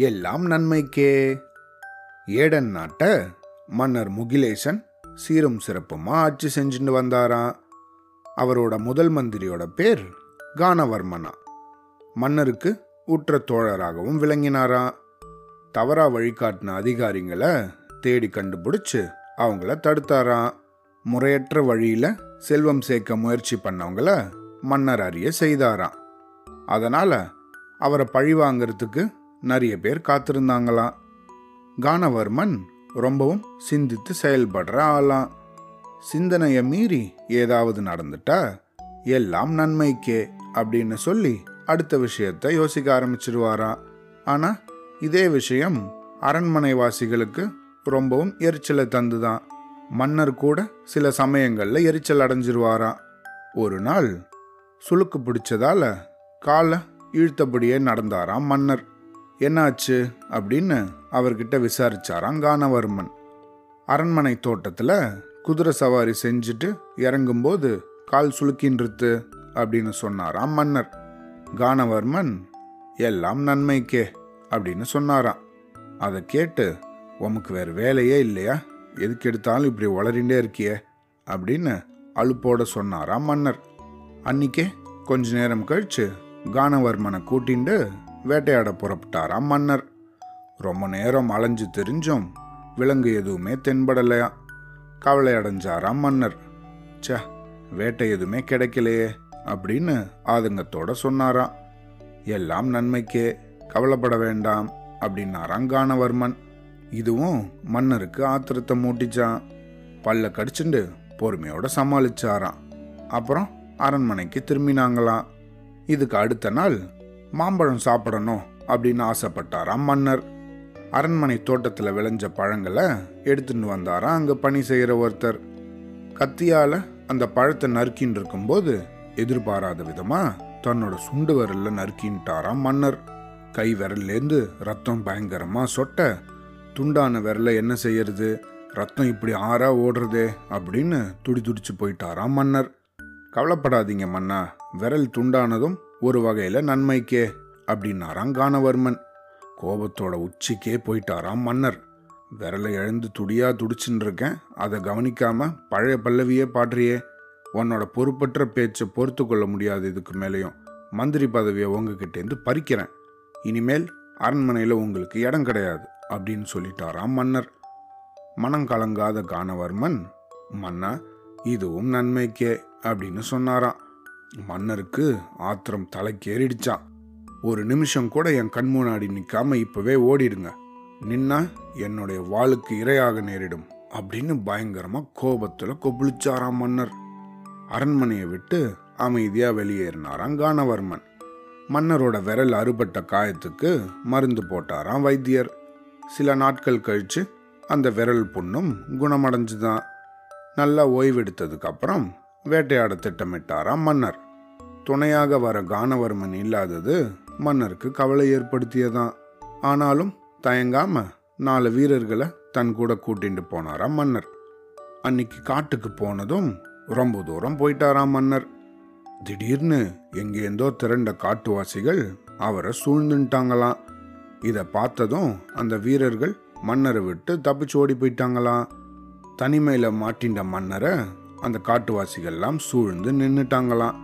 எல்லாம் நன்மைக்கே. ஏடன் நாட்டை மன்னர் முகிலேசன் சீரும் சிறப்புமா ஆட்சி செஞ்சுட்டு வந்தாராம். அவரோட முதல் மந்திரியோட பேர் கானவர்மனா. மன்னருக்கு உற்ற தோழராகவும் விளங்கினாராம். தவறா வழிகாட்டின அதிகாரிங்களை தேடி கண்டுபிடிச்சு அவங்கள தடுத்தாராம். முறையற்ற வழியில செல்வம் சேர்க்க முயற்சி பண்ணவங்கள மன்னர் அறிய செய்தாராம். அதனால அவரை பழி வாங்கறதுக்கு நிறைய பேர் காத்திருந்தாங்களாம். கானவர்மன் ரொம்பவும் சிந்தித்து செயல்படுற ஆளாம். சிந்தனையை மீறி ஏதாவது நடந்துட்டா எல்லாம் நன்மைக்கே அப்படின்னு சொல்லி அடுத்த விஷயத்த யோசிக்க ஆரம்பிச்சிருவாராம். ஆனா இதே விஷயம் அரண்மனை வாசிகளுக்கு ரொம்பவும் எரிச்சலை தந்துதான். மன்னர் கூட சில சமயங்களில் எரிச்சல் அடைஞ்சிருவாராம். ஒரு நாள் சுளுக்கு பிடிச்சதால காலை இழுத்தபடியே நடந்தாராம் மன்னர். என்னாச்சு அப்படின்னு அவர்கிட்ட விசாரிச்சாராம் கானவர்மன். அரண்மனை தோட்டத்தில் குதிரை சவாரி செஞ்சுட்டு இறங்கும்போது கால் சுளுக்கின்றது அப்படின்னு சொன்னாராம் மன்னர். கானவர்மன் எல்லாம் நன்மைக்கே அப்படின்னு சொன்னாராம். அதை கேட்டு உமக்கு வேற வேலையே இல்லையா? எதுக்கு எடுத்தாலும் இப்படி வளரிண்டே இருக்கியே அப்படின்னு அலுப்போட சொன்னாராம் மன்னர். அன்னிக்கே கொஞ்ச நேரம் கழிச்சு கானவர்மனை கூட்டிண்டு வேட்டையாட புறப்பட்டாராம் மன்னர். ரொம்ப நேரம் அலைஞ்சு தெரிஞ்சும் விலங்கு எதுவுமே தென்படலையா? கவலை அடைஞ்சாராம் மன்னர். ச வேட்டை எதுவுமே கிடைக்கலையே அப்படின்னு ஆதங்கத்தோட சொன்னாராம் எல்லாம் நன்மைக்கே கவலைப்பட வேண்டாம் அப்படின்னாராம் கானவர்மன். இதுவும் மன்னருக்கு ஆத்திரத்தை மூட்டிச்சான். பல்ல கடிச்சுண்டு பொறுமையோட சமாளிச்சாராம். அப்புறம் அரண்மனைக்கு திரும்பினாங்களாம். இதுக்கு அடுத்த நாள் மாம்பழம் சாப்பிடணும் அப்படின்னு ஆசைப்பட்டாராம் மன்னர். அரண்மனை தோட்டத்தில் விளைஞ்ச பழங்களை எடுத்துட்டு வந்தாராம் அங்கே பணி செய்கிற ஒருத்தர். கத்தியால் அந்த பழத்தை நறுக்கின்னு இருக்கும்போது எதிர்பாராத விதமாக தன்னோட சுண்டு விரலில் நறுக்கின்ட்டாராம் மன்னர். கை விரல்லேருந்து ரத்தம் பயங்கரமாக சொட்ட துண்டான விரல என்ன செய்யறது ரத்தம் இப்படி ஆறா ஓடுறதே அப்படின்னு துடி துடிச்சு போயிட்டாராம் மன்னர். கவலைப்படாதீங்க மன்னா விரல் துண்டானதும் ஒரு வகையில் நன்மைக்கே அப்படின்னாராம் கானவர்மன். கோபத்தோட உச்சிக்கே போயிட்டாராம் மன்னர். விரலை எழுந்து துடியா துடிச்சுன்னு இருக்கேன் அதை கவனிக்காம பழைய பல்லவியே பாடுறியே. உன்னோட பொறுப்பற்ற பேச்சை பொறுத்து கொள்ள முடியாது இதுக்கு மேலேயும். மந்திரி பதவியை உங்ககிட்டேருந்து பறிக்கிறேன். இனிமேல் அரண்மனையில் உங்களுக்கு இடம் கிடையாது அப்படின்னு சொல்லிட்டாராம் மன்னர். மனம் கலங்காத கானவர்மன் மன்னா இதுவும் நன்மைக்கே அப்படின்னு சொன்னாராம். மன்னருக்கு ஆத்திரம் தலைக்கேறிடுச்சான் ஒரு நிமிஷம் கூட என் கண் முன்னாடி நிற்காம இப்பவே ஓடிடுங்க. நின்னா என்னுடைய வாளுக்கு இரையாக நேரிடும் அப்படின்னு பயங்கரமா கோபத்துல கொபுளிச்சாராம் மன்னர். அரண்மனையை விட்டு அமைதியா வெளியேறினாராம் கானவர்மன். மன்னரோட விரல் அறுபட்ட காயத்துக்கு மருந்து போட்டாராம் வைத்தியர். சில நாட்கள் கழிச்சு அந்த விரல் புண்ணும் குணமடைஞ்சுதான். நல்லா ஓய்வெடுத்ததுக்கு அப்புறம் வேட்டையாட திட்டமிட்டாராம் மன்னர். துணையாக வர கானவர்மன் இல்லாதது மன்னருக்கு கவலை ஏற்படுத்தியதான் ஆனாலும் தயங்காம நாலு வீரர்களை தன் கூட கூட்டிட்டு போனாராம் மன்னர். அன்னைக்கு காட்டுக்கு போனதும் ரொம்ப தூரம் போயிட்டாராம் மன்னர். திடீர்னு எங்கேருந்தோ திரண்ட காட்டுவாசிகள் அவரை சூழ்ந்துட்டாங்களாம். இதை பார்த்ததும் அந்த வீரர்கள் மன்னரை விட்டு தப்பிச்சு ஓடி போயிட்டாங்களாம். தனிமையில மாட்டின்ற மன்னரை அந்த காட்டுவாசிகள்லாம் சூழ்ந்து நின்றுட்டாங்களாம்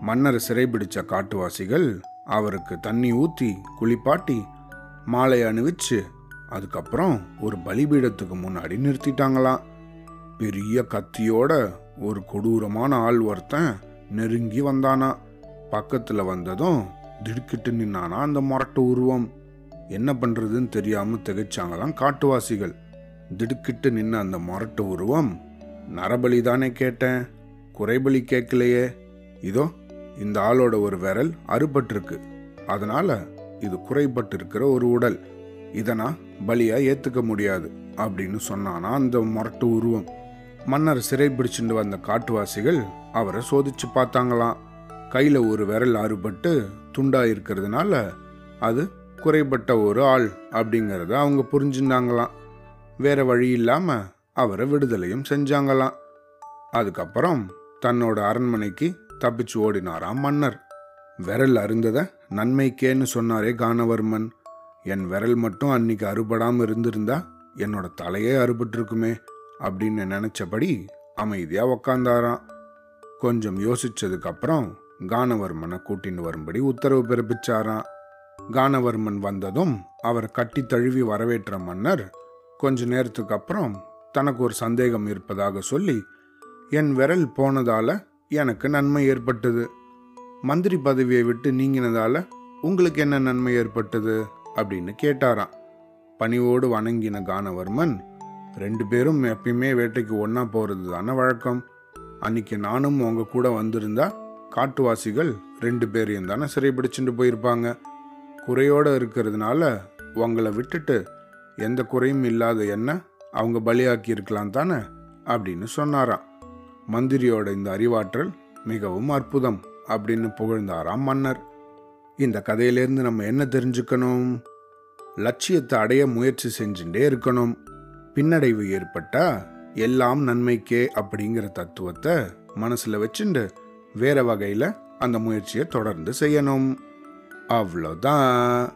மன்னரை சிறைபிடிச்ச காட்டுவாசிகள் அவருக்கு தண்ணி ஊற்றி குளிப்பாட்டி மாலை அணிவிச்சு அதுக்கப்புறம் ஒரு பலிபீடத்துக்கு முன்னாடி நிறுத்திட்டாங்களாம். பெரிய கத்தியோட ஒரு கொடூரமான ஆள் ஒருத்தன் நெருங்கி வந்தானா பக்கத்தில் வந்ததும் திடுக்கிட்டு நின்னானா அந்த முரட்டு உருவம். என்ன பண்ணுறதுன்னு தெரியாமல் திகைச்சாங்களாம் காட்டுவாசிகள். திடுக்கிட்டு நின்ன அந்த முரட்டு உருவம் நரபலி தானே கேட்டேன். குறைபலி கேட்கலையே. இதோ இந்த ஆளோட ஒரு விரல் அறுபட்டிருக்கு. அதனால இது குறைபட்டு இருக்கிற ஒரு உடல். இதை நான் பலியா ஏத்துக்க முடியாது அப்படின்னு சொன்னானா அந்த முரட்டு உருவம். மன்னர் சிறை பிடிச்சிட்டு வந்த காட்டுவாசிகள் அவரை சோதிச்சு பார்த்தாங்களாம். கையில ஒரு விரல் அறுபட்டு துண்டா இருக்கிறதுனால அது குறைபட்ட ஒரு ஆள் அப்படிங்கிறத அவங்க புரிஞ்சுட்டாங்களாம் வேற வழி இல்லாமல் அவரை விடுதலையும் செஞ்சாங்களாம். அதுக்கப்புறம் தன்னோட அரண்மனைக்கு தப்பிச்சு ஓடினாராம் மன்னர். விரல் அருந்தத நன்மைக்கேன்னு சொன்னாரே கானவர்மன். என் விரல் மட்டும் அன்னைக்கு அறுபடாம இருந்திருந்தா என்னோட தலையே அறுபட்டிருக்குமே அப்படின்னு நினைச்சபடி அமைதியா உக்காந்தாராம். கொஞ்சம் யோசிச்சதுக்கு அப்புறம் கானவர்மனை கூட்டின்னு வரும்படி உத்தரவு பிறப்பிச்சாராம். கானவர்மன் வந்ததும் அவர் கட்டி தழுவி வரவேற்ற மன்னர் கொஞ்ச நேரத்துக்கு அப்புறம் தனக்கு ஒரு சந்தேகம் இருப்பதாக சொல்லி என் விரல் போனதால எனக்கு நன்மை ஏற்பட்டது. மந்திரி பதவியை விட்டு நீங்கினதால உங்களுக்கு என்ன நன்மை ஏற்பட்டது? அப்படின்னு கேட்டாராம். பணிவோடு வணங்கின கானவர்மன் ரெண்டு பேரும் எப்பயுமே வேட்டைக்கு ஒன்றா போகிறது தானே வழக்கம். அன்னைக்கு நானும் அவங்க கூட வந்திருந்தா காட்டுவாசிகள் ரெண்டு பேரையும் தானே சிறைபிடிச்சுட்டு போயிருப்பாங்க. குறையோடு இருக்கிறதுனால உங்களை விட்டுட்டு எந்த குறையும் இல்லாத என்ன அவங்க பலியாக்கி இருக்கலாம் தானே? அப்படின்னு சொன்னாராம். மந்திரியோட இந்த அறிவாற்றல் மிகவும் அற்புதம் அப்படின்னு புகழ்ந்தாராம் மன்னர். இந்த கதையிலேருந்து நம்ம என்ன தெரிஞ்சுக்கணும்? லட்சியத்தை அடைய முயற்சி செஞ்சுட்டே இருக்கணும். பின்னடைவு ஏற்பட்டா எல்லாம் நன்மைக்கே அப்படிங்கிற தத்துவத்தை மனசில் வச்சுண்டு வேற வகையில் அந்த முயற்சியை தொடர்ந்து செய்யணும். அவ்வளோதான்.